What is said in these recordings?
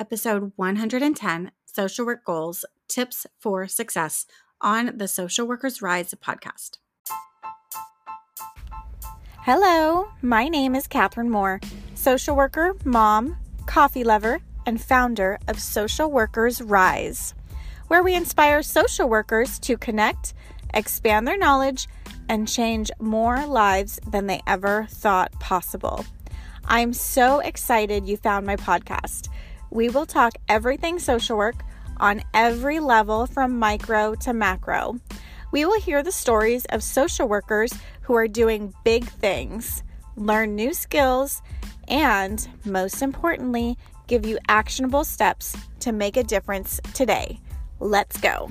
episode 110 Social Work Goals Tips for Success on the Social Workers Rise podcast. Hello, my name is Catherine Moore, social worker, mom, coffee lover, and founder of Social Workers Rise, where we inspire social workers to connect, expand their knowledge, and change more lives than they ever thought possible. I'm so excited you found my podcast. We will talk everything social work on every level from micro to macro. We will hear the stories of social workers who are doing big things, learn new skills, and most importantly, give you actionable steps to make a difference today. Let's go.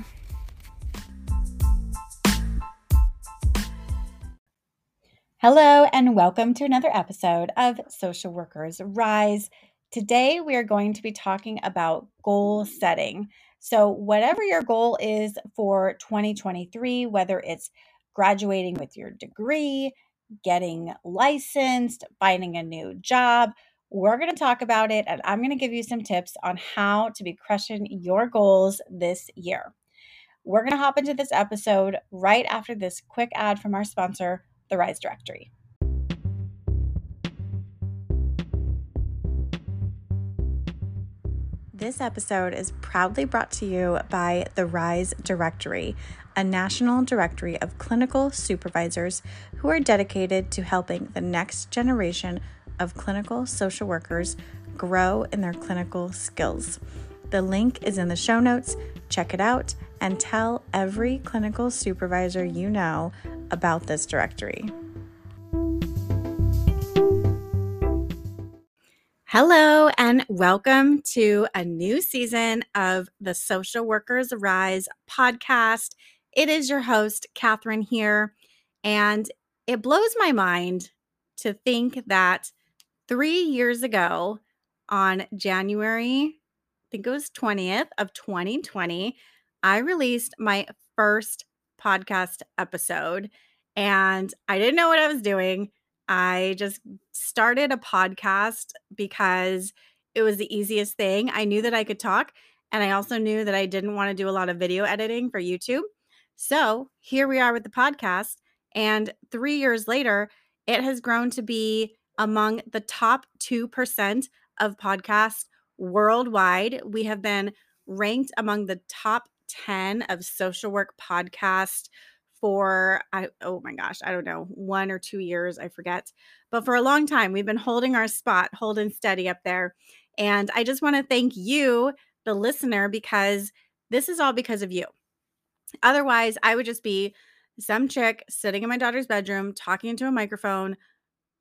Hello, and welcome to another episode of Social Workers Rise. Today, we are going to be talking about goal setting. So, whatever your goal is for 2023, whether it's graduating with your degree, getting licensed, finding a new job, we're going to talk about it and I'm going to give you some tips on how to be crushing your goals this year. We're going to hop into this episode right after this quick ad from our sponsor, The Rise Directory. This episode is proudly brought to you by the RISE Directory, a national directory of clinical supervisors who are dedicated to helping the next generation of clinical social workers grow in their clinical skills. The link is in the show notes. Check it out and tell every clinical supervisor you know about this directory. Hello, and welcome to a new season of the Social Workers Rise podcast. It is your host, Catherine, here. And it blows my mind to think that three years ago, on January, I think it was 20th of 2020, I released my first podcast episode. And I didn't know what I was doing. I just started a podcast because it was the easiest thing. I knew that I could talk, and I also knew that I didn't want to do a lot of video editing for YouTube. So here we are with the podcast. And three years later, it has grown to be among the top 2% of podcasts worldwide. We have been ranked among the top 10 of social work podcasts for I oh my gosh, I don't know, 1 or 2 years, I forget. But for a long time we've been holding our spot, holding steady up there. And I just want to thank you, the listener because this is all because of you. Otherwise, I would just be some chick sitting in my daughter's bedroom talking into a microphone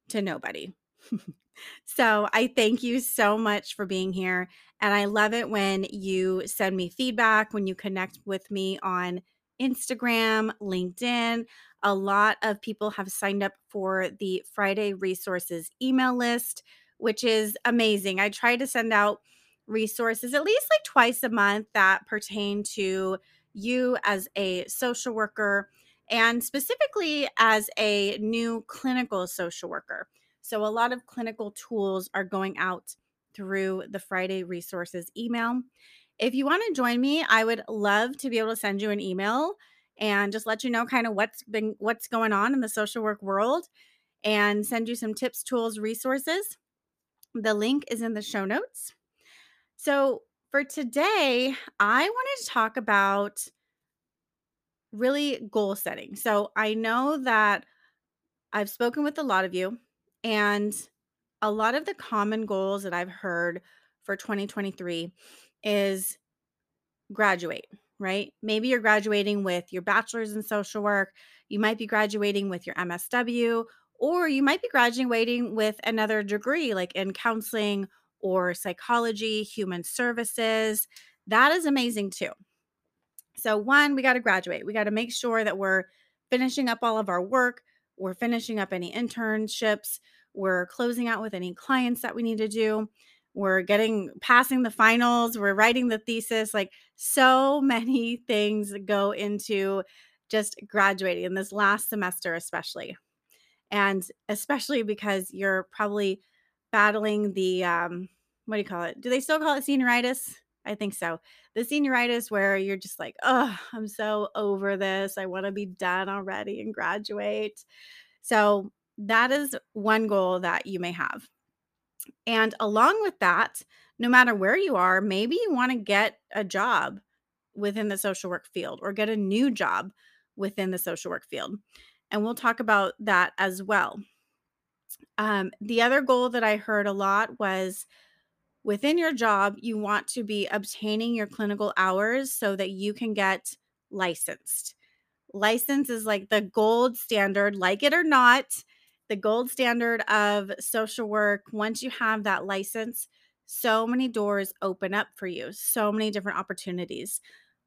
to nobody. so I thank you so much for being here. And I love it when you send me feedback, when you connect with me on Instagram, LinkedIn. A lot of people have signed up for the Friday resources email list, which is amazing. I try to send out resources at least like twice a month that pertain to you as a social worker and specifically as a new clinical social worker. So, a lot of clinical tools are going out through the Friday resources email. If you want to join me, I would love to be able to send you an email and just let you know kind of what's been what's going on in the social work world and send you some tips, tools, resources. The link is in the show notes. So, for today, I wanted to talk about really goal setting. So, I know that I've spoken with a lot of you, and a lot of the common goals that I've heard for 2023 is graduate, right? Maybe you're graduating with your bachelor's in social work, you might be graduating with your MSW, or you might be graduating with another degree like in counseling or psychology, human services. That is amazing too. So, one, we got to graduate. We got to make sure that we're finishing up all of our work, we're finishing up any internships, we're closing out with any clients that we need to do we're getting passing the finals, we're writing the thesis. Like so many things go into just graduating in this last semester, especially. And especially because you're probably battling the um, what do you call it? Do they still call it senioritis? I think so. The senioritis where you're just like, oh, I'm so over this. I want to be done already and graduate. So that is one goal that you may have. And along with that, no matter where you are, maybe you want to get a job within the social work field or get a new job within the social work field. And we'll talk about that as well. Um, the other goal that I heard a lot was within your job, you want to be obtaining your clinical hours so that you can get licensed. License is like the gold standard, like it or not, the gold standard of social work. Once you have that license, so many doors open up for you, so many different opportunities.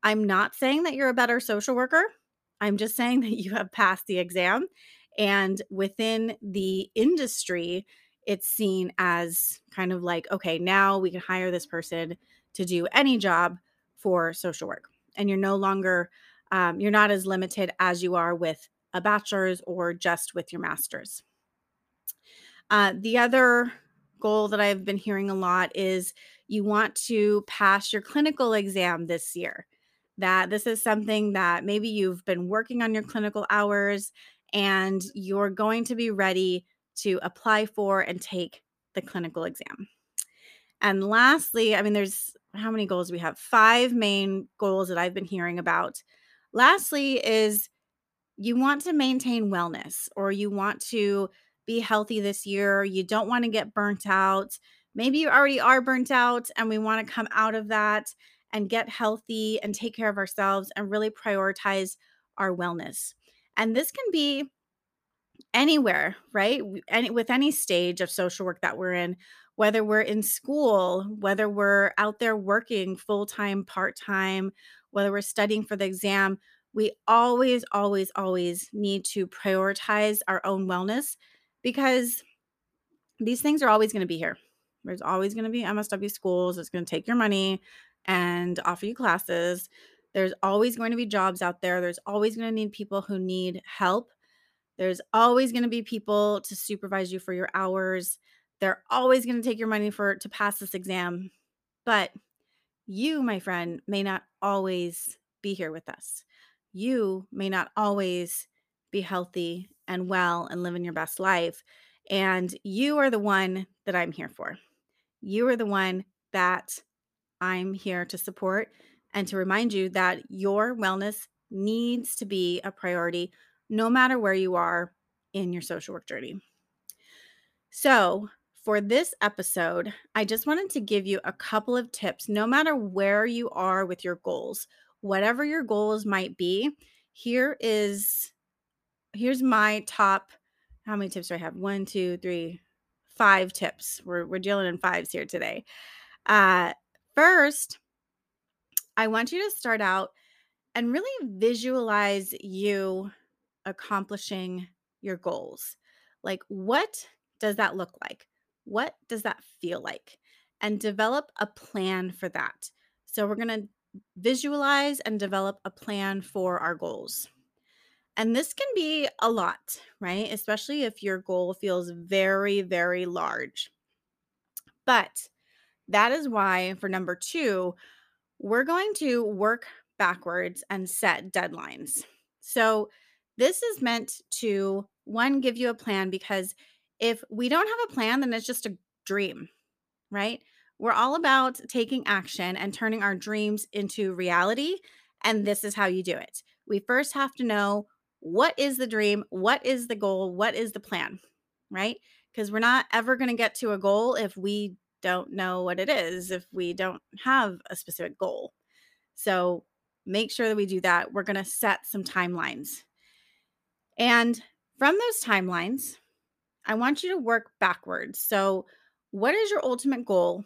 I'm not saying that you're a better social worker. I'm just saying that you have passed the exam. And within the industry, it's seen as kind of like, okay, now we can hire this person to do any job for social work. And you're no longer, um, you're not as limited as you are with a bachelor's or just with your master's. Uh, the other goal that I've been hearing a lot is you want to pass your clinical exam this year. That this is something that maybe you've been working on your clinical hours and you're going to be ready to apply for and take the clinical exam. And lastly, I mean, there's how many goals we have? Five main goals that I've been hearing about. Lastly, is you want to maintain wellness or you want to be healthy this year. You don't want to get burnt out. Maybe you already are burnt out and we want to come out of that and get healthy and take care of ourselves and really prioritize our wellness. And this can be anywhere, right? Any, with any stage of social work that we're in, whether we're in school, whether we're out there working full time, part time, whether we're studying for the exam, we always, always, always need to prioritize our own wellness because these things are always going to be here. There's always going to be MSW schools. It's going to take your money and offer you classes. There's always going to be jobs out there. There's always going to need people who need help. There's always going to be people to supervise you for your hours. They're always going to take your money for to pass this exam. But you, my friend, may not always be here with us. You may not always be healthy and well and living your best life. And you are the one that I'm here for. You are the one that I'm here to support and to remind you that your wellness needs to be a priority no matter where you are in your social work journey. So, for this episode, I just wanted to give you a couple of tips no matter where you are with your goals, whatever your goals might be. Here is here's my top how many tips do I have? One, two, three, five tips. We're we're dealing in fives here today. Uh first, I want you to start out and really visualize you accomplishing your goals. Like, what does that look like? What does that feel like? And develop a plan for that. So, we're going to visualize and develop a plan for our goals. And this can be a lot, right? Especially if your goal feels very, very large. But that is why, for number two, we're going to work backwards and set deadlines. So, this is meant to one give you a plan because if we don't have a plan, then it's just a dream, right? We're all about taking action and turning our dreams into reality. And this is how you do it. We first have to know what is the dream, what is the goal, what is the plan, right? Because we're not ever going to get to a goal if we don't know what it is, if we don't have a specific goal. So make sure that we do that. We're going to set some timelines. And from those timelines, I want you to work backwards. So, what is your ultimate goal?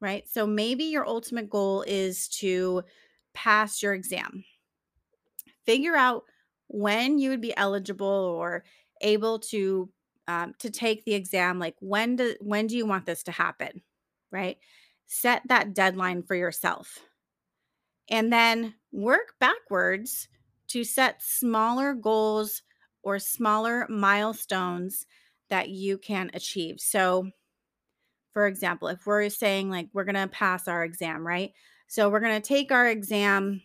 Right. So, maybe your ultimate goal is to pass your exam. Figure out when you would be eligible or able to um, to take the exam. Like when do when do you want this to happen? Right. Set that deadline for yourself, and then work backwards to set smaller goals or smaller milestones that you can achieve. So, for example, if we're saying like we're going to pass our exam, right? So we're going to take our exam,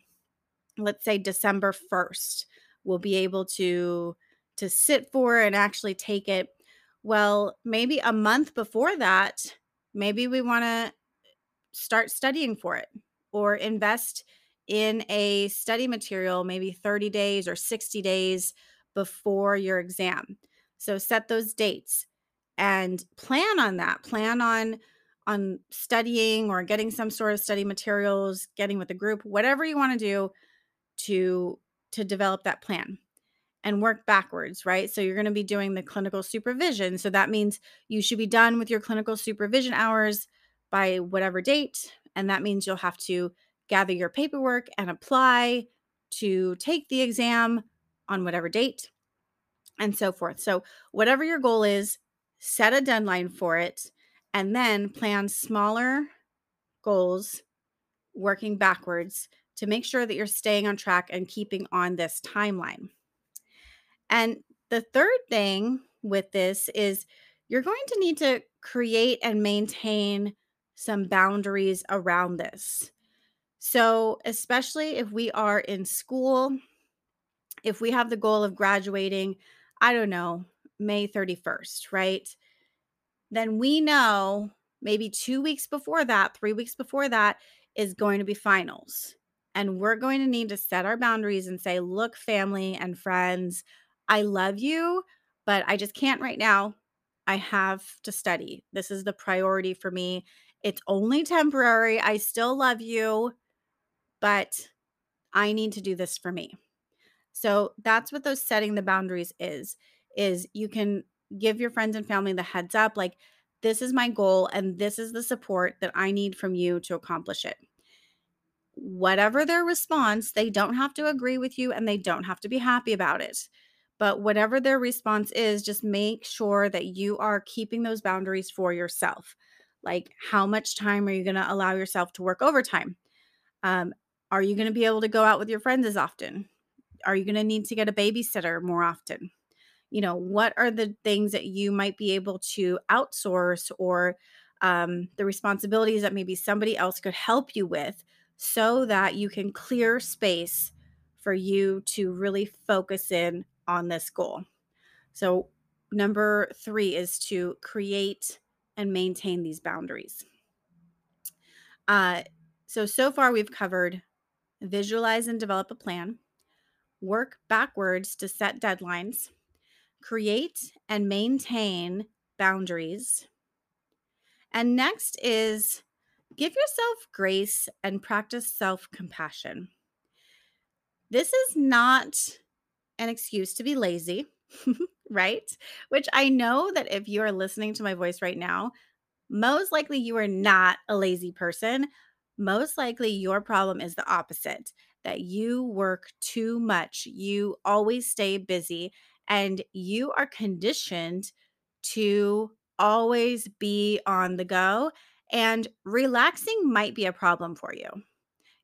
let's say December 1st. We'll be able to to sit for and actually take it. Well, maybe a month before that, maybe we want to start studying for it or invest in a study material maybe 30 days or 60 days before your exam. So set those dates and plan on that. Plan on on studying or getting some sort of study materials, getting with a group, whatever you want to do to to develop that plan and work backwards, right? So you're going to be doing the clinical supervision. So that means you should be done with your clinical supervision hours by whatever date and that means you'll have to gather your paperwork and apply to take the exam on whatever date and so forth. So, whatever your goal is, set a deadline for it and then plan smaller goals working backwards to make sure that you're staying on track and keeping on this timeline. And the third thing with this is you're going to need to create and maintain some boundaries around this. So, especially if we are in school, if we have the goal of graduating, I don't know, May 31st, right? Then we know maybe two weeks before that, three weeks before that is going to be finals. And we're going to need to set our boundaries and say, look, family and friends, I love you, but I just can't right now. I have to study. This is the priority for me. It's only temporary. I still love you, but I need to do this for me. So that's what those setting the boundaries is is you can give your friends and family the heads up like this is my goal and this is the support that I need from you to accomplish it. Whatever their response, they don't have to agree with you and they don't have to be happy about it. But whatever their response is, just make sure that you are keeping those boundaries for yourself. Like, how much time are you going to allow yourself to work overtime? Um, are you going to be able to go out with your friends as often? Are you going to need to get a babysitter more often? You know, what are the things that you might be able to outsource or um, the responsibilities that maybe somebody else could help you with so that you can clear space for you to really focus in on this goal? So, number three is to create and maintain these boundaries. Uh, so, so far we've covered visualize and develop a plan, work backwards to set deadlines, create and maintain boundaries. And next is give yourself grace and practice self compassion. This is not an excuse to be lazy. right? Which I know that if you are listening to my voice right now, most likely you are not a lazy person. Most likely your problem is the opposite that you work too much, you always stay busy, and you are conditioned to always be on the go. And relaxing might be a problem for you.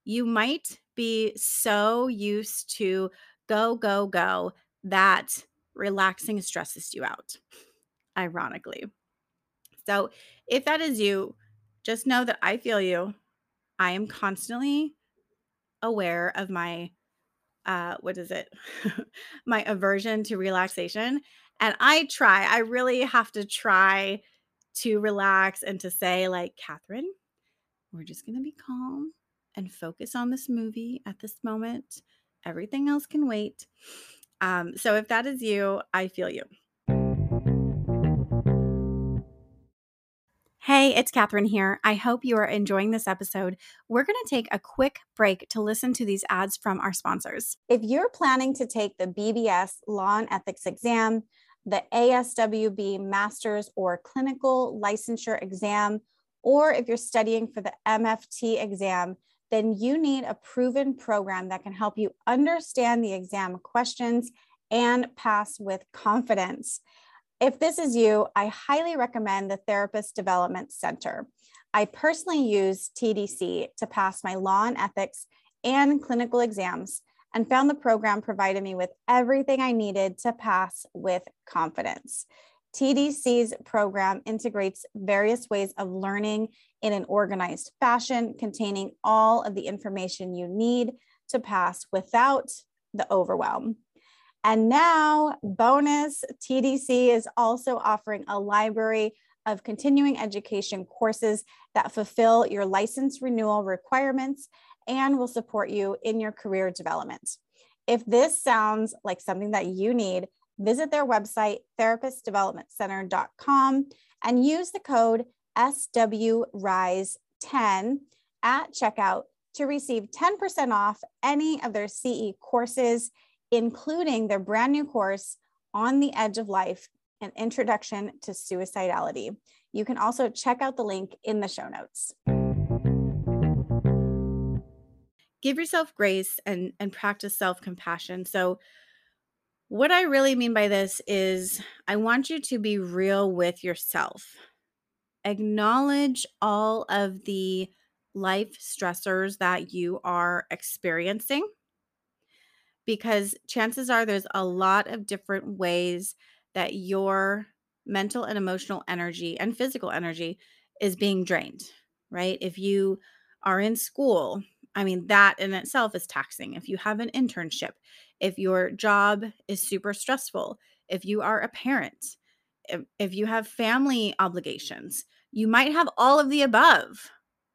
You might be so used to go, go, go that relaxing stresses you out, ironically. So, if that is you, just know that I feel you. I am constantly aware of my uh what is it? my aversion to relaxation and I try. I really have to try to relax and to say like, "Catherine, we're just going to be calm and focus on this movie at this moment. Everything else can wait." Um, so if that is you, I feel you. Hey, it's Catherine here. I hope you are enjoying this episode. We're going to take a quick break to listen to these ads from our sponsors. If you're planning to take the BBS Law and Ethics exam, the ASWB Master's or Clinical Licensure exam, or if you're studying for the MFT exam, then you need a proven program that can help you understand the exam questions and pass with confidence. If this is you, I highly recommend the Therapist Development Center. I personally use TDC to pass my law and ethics and clinical exams and found the program provided me with everything I needed to pass with confidence. TDC's program integrates various ways of learning in an organized fashion, containing all of the information you need to pass without the overwhelm. And now, bonus TDC is also offering a library of continuing education courses that fulfill your license renewal requirements and will support you in your career development. If this sounds like something that you need, visit their website, therapistdevelopmentcenter.com, and use the code SWRISE10 at checkout to receive 10% off any of their CE courses, including their brand new course, On the Edge of Life An Introduction to Suicidality. You can also check out the link in the show notes. Give yourself grace and, and practice self compassion. So, what I really mean by this is, I want you to be real with yourself. Acknowledge all of the life stressors that you are experiencing because chances are there's a lot of different ways that your mental and emotional energy and physical energy is being drained, right? If you are in school, I mean, that in itself is taxing. If you have an internship, if your job is super stressful, if you are a parent, if, if you have family obligations, you might have all of the above,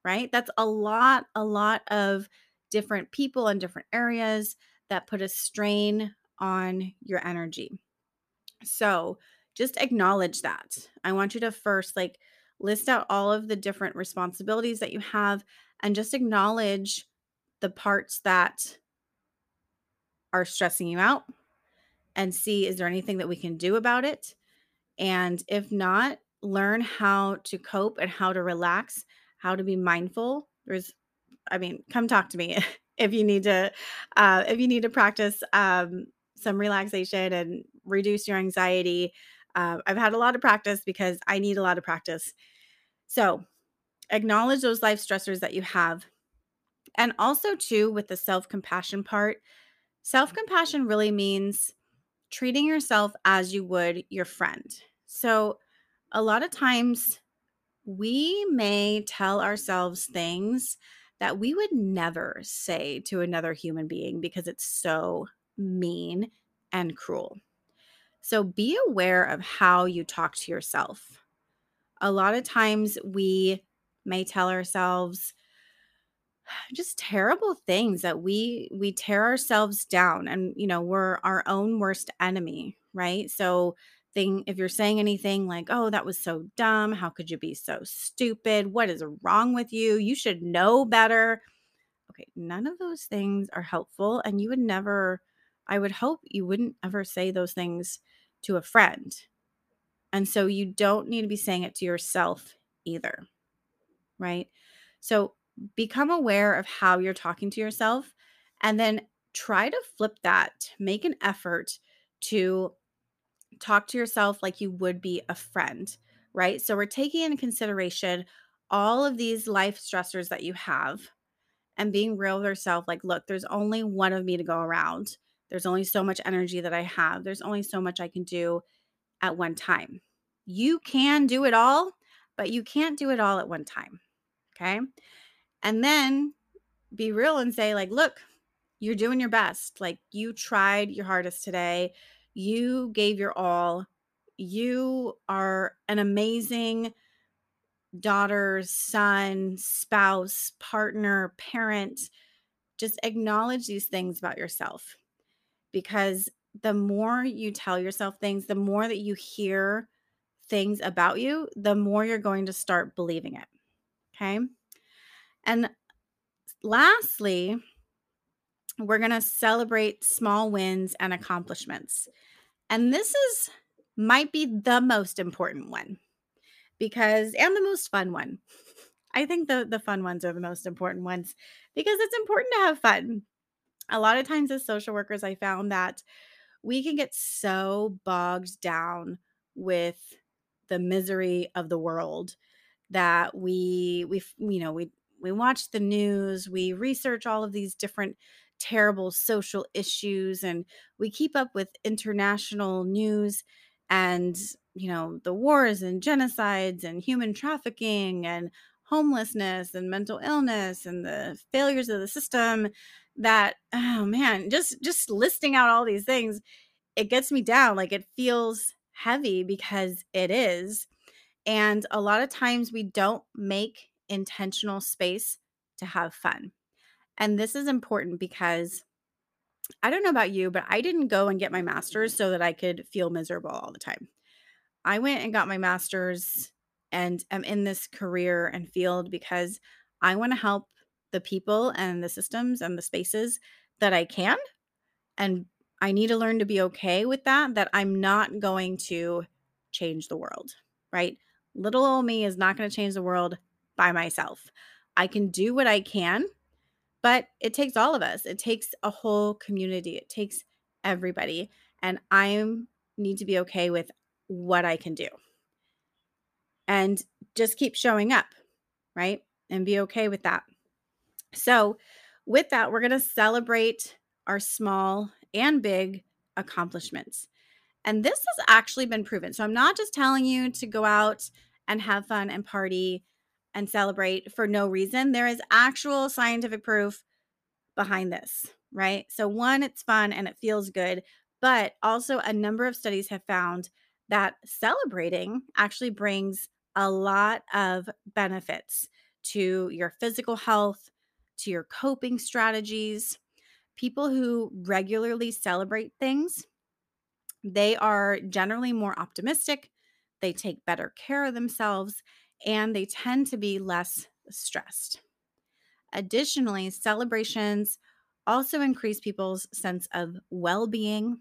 right? That's a lot, a lot of different people in different areas that put a strain on your energy. So just acknowledge that. I want you to first like list out all of the different responsibilities that you have and just acknowledge the parts that are stressing you out and see is there anything that we can do about it? And if not, learn how to cope and how to relax, how to be mindful. There's, I mean, come talk to me if you need to, uh, if you need to practice um, some relaxation and reduce your anxiety. Uh, I've had a lot of practice because I need a lot of practice. So acknowledge those life stressors that you have. And also, too, with the self compassion part, mm-hmm. Self compassion really means treating yourself as you would your friend. So, a lot of times we may tell ourselves things that we would never say to another human being because it's so mean and cruel. So, be aware of how you talk to yourself. A lot of times we may tell ourselves, just terrible things that we we tear ourselves down and you know we're our own worst enemy right? So thing if you're saying anything like oh that was so dumb. How could you be so stupid? What is wrong with you? You should know better. Okay none of those things are helpful and you would never i would hope you wouldn't ever say those things to a friend. And so you don't need to be saying it to yourself either right? So become aware of how you're talking to yourself and then try to flip that. Make an effort to talk to yourself like you would be a friend, right? So we're taking into consideration all of these life stressors that you have and being real with yourself like, look, there's only one of me to go around. There's only so much energy that I have. There's only so much I can do at one time. You can do it all, but you can't do it all at one time. Okay and then be real and say like look you're doing your best. Like you tried your hardest today. You gave your all. You are an amazing daughter son spouse partner parent. Just acknowledge these things about yourself because the more you tell yourself things the more that you hear things about you the more you're going to start believing it. Okay and lastly, we're going to celebrate small wins and accomplishments. And this is might be the most important one because and the most fun one. I think the the fun ones are the most important ones because it's important to have fun. A lot of times as social workers I found that we can get so bogged down with the misery of the world that we we you know we we watch the news, we research all of these different terrible social issues, and we keep up with international news. And you know, the wars and genocides and human trafficking and homelessness and mental illness and the failures of the system that oh man, just just listing out all these things, it gets me down. Like it feels heavy because it is. And a lot of times we don't make intentional space to have fun. And this is important because I don't know about you, but I didn't go and get my master's so that I could feel miserable all the time. I went and got my master's and am in this career and field because I want to help the people and the systems and the spaces that I can. And I need to learn to be okay with that, that I'm not going to change the world, right? Little old me is not going to change the world by myself. I can do what I can, but it takes all of us. It takes a whole community. It takes everybody. And I need to be okay with what I can do. And just keep showing up, right? And be okay with that. So, with that, we're going to celebrate our small and big accomplishments. And this has actually been proven. So, I'm not just telling you to go out and have fun and party and celebrate for no reason. There is actual scientific proof behind this, right? So, one, it's fun and it feels good, but also a number of studies have found that celebrating actually brings a lot of benefits to your physical health, to your coping strategies. People who regularly celebrate things, they are generally more optimistic, they take better care of themselves, and they tend to be less stressed. Additionally, celebrations also increase people's sense of well being,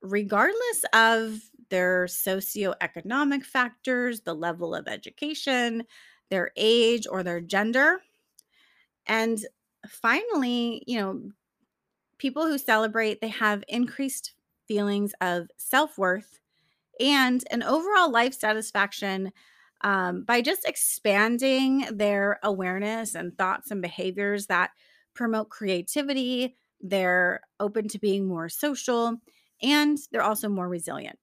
regardless of their socioeconomic factors, the level of education, their age, or their gender. And finally, you know, people who celebrate, they have increased feelings of self-worth and an overall life satisfaction um, by just expanding their awareness and thoughts and behaviors that promote creativity. They're open to being more social and they're also more resilient.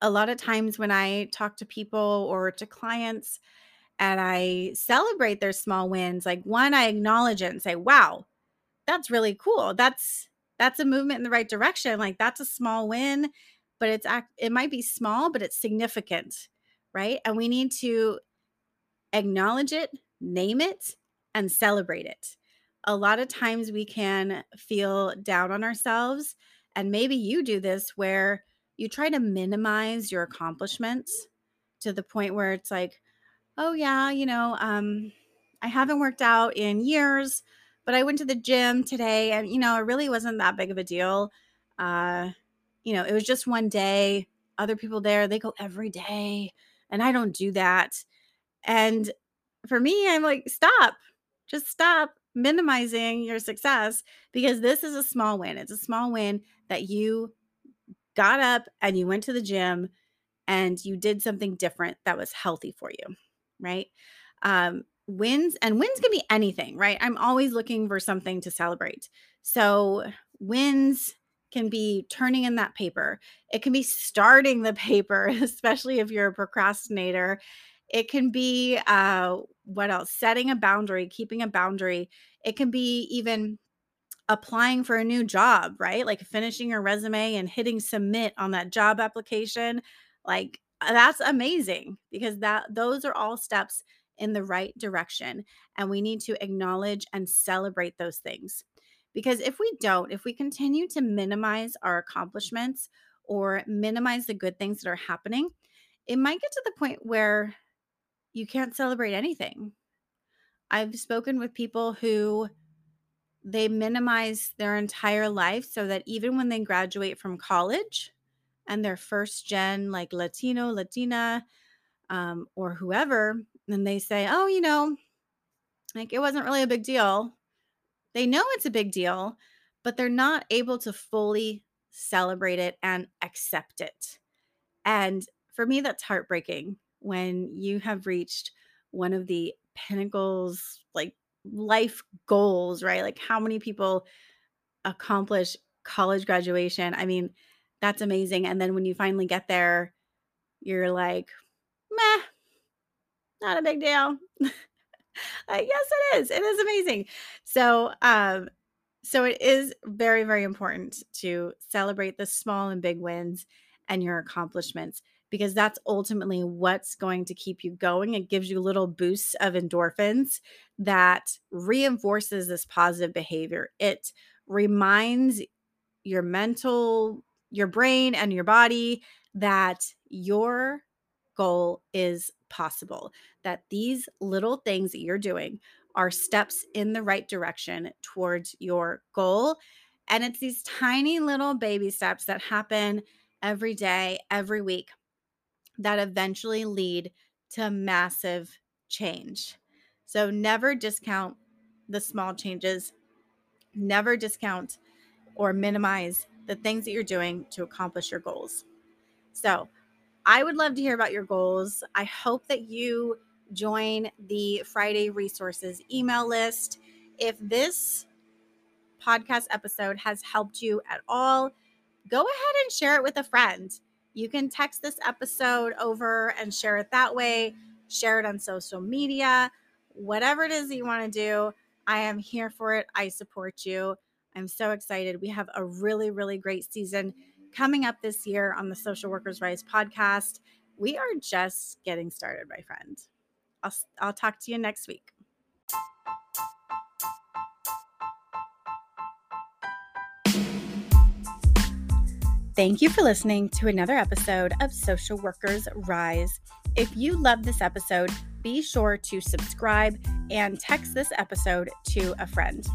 A lot of times when I talk to people or to clients and I celebrate their small wins, like one, I acknowledge it and say, wow, that's really cool. That's that's a movement in the right direction. Like that's a small win, but it's act it might be small, but it's significant, right? And we need to acknowledge it, name it, and celebrate it. A lot of times we can feel down on ourselves and maybe you do this where you try to minimize your accomplishments to the point where it's like, oh, yeah, you know, um, I haven't worked out in years, but I went to the gym today and, you know, it really wasn't that big of a deal. Uh, you know, it was just one day. Other people there, they go every day, and I don't do that. And for me, I'm like, stop, just stop minimizing your success because this is a small win. It's a small win that you got up and you went to the gym and you did something different that was healthy for you, right? Um, wins and wins can be anything, right? I'm always looking for something to celebrate. So, wins can be turning in that paper, it can be starting the paper, especially if you're a procrastinator. It can be uh, what else? Setting a boundary, keeping a boundary. It can be even applying for a new job, right? Like finishing your resume and hitting submit on that job application. Like uh, that's amazing because that those are all steps in the right direction and we need to acknowledge and celebrate those things. Because if we don't, if we continue to minimize our accomplishments or minimize the good things that are happening, it might get to the point where you can't celebrate anything. I've spoken with people who they minimize their entire life so that even when they graduate from college and they're first gen, like Latino, Latina, um, or whoever, and they say, oh, you know, like it wasn't really a big deal. They know it's a big deal, but they're not able to fully celebrate it and accept it. And for me, that's heartbreaking when you have reached one of the pinnacles, like life goals, right? Like how many people accomplish college graduation? I mean, that's amazing. And then when you finally get there, you're like, meh, not a big deal. like, yes, it is. It is amazing. So, um, so it is very, very important to celebrate the small and big wins and your accomplishments because that's ultimately what's going to keep you going. It gives you little boosts of endorphins that reinforces this positive behavior. It reminds your mental, your brain, and your body that your goal is possible, that these little things that you're doing are steps in the right direction towards your goal. And it's these tiny little baby steps that happen every day, every week, that eventually lead to massive change. So never discount the small changes, never discount or minimize the things that you're doing to accomplish your goals. So, I would love to hear about your goals. I hope that you join the Friday resources email list. If this podcast episode has helped you at all, go ahead and share it with a friend. You can text this episode over and share it that way, share it on social media, whatever it is that you want to do. I am here for it. I support you. I'm so excited. We have a really, really great season coming up this year on the Social Workers Rise podcast. We are just getting started, my friend. I'll, I'll talk to you next week. Thank you for listening to another episode of Social Workers Rise. If you love this episode, be sure to subscribe and text this episode to a friend.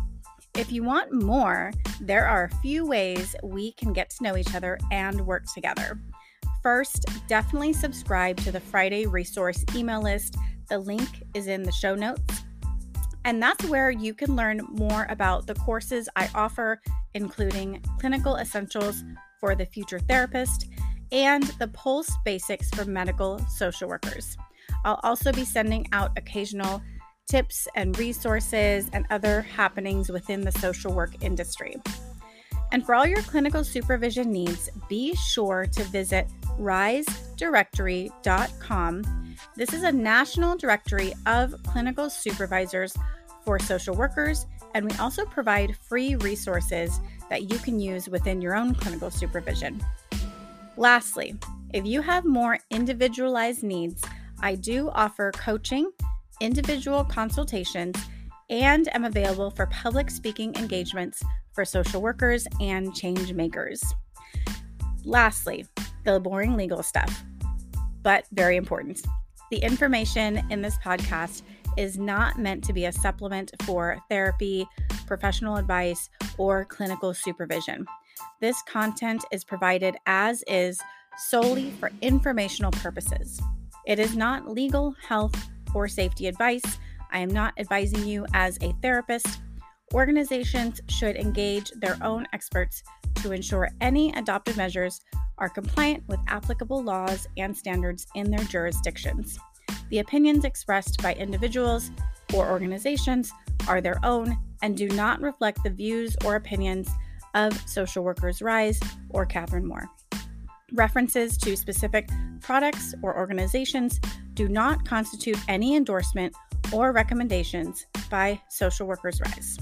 If you want more, there are a few ways we can get to know each other and work together. First, definitely subscribe to the Friday resource email list. The link is in the show notes. And that's where you can learn more about the courses I offer, including Clinical Essentials for the Future Therapist and the Pulse Basics for Medical Social Workers. I'll also be sending out occasional tips and resources and other happenings within the social work industry. And for all your clinical supervision needs, be sure to visit risedirectory.com. This is a national directory of clinical supervisors for social workers, and we also provide free resources that you can use within your own clinical supervision. Lastly, if you have more individualized needs, I do offer coaching, individual consultations, and am available for public speaking engagements for social workers and change makers. Lastly, the boring legal stuff, but very important. The information in this podcast is not meant to be a supplement for therapy, professional advice, or clinical supervision. This content is provided as is solely for informational purposes. It is not legal, health, or safety advice. I am not advising you as a therapist. Organizations should engage their own experts to ensure any adopted measures are compliant with applicable laws and standards in their jurisdictions. The opinions expressed by individuals or organizations are their own and do not reflect the views or opinions of Social Workers Rise or Catherine Moore. References to specific products or organizations do not constitute any endorsement or recommendations by Social Workers Rise.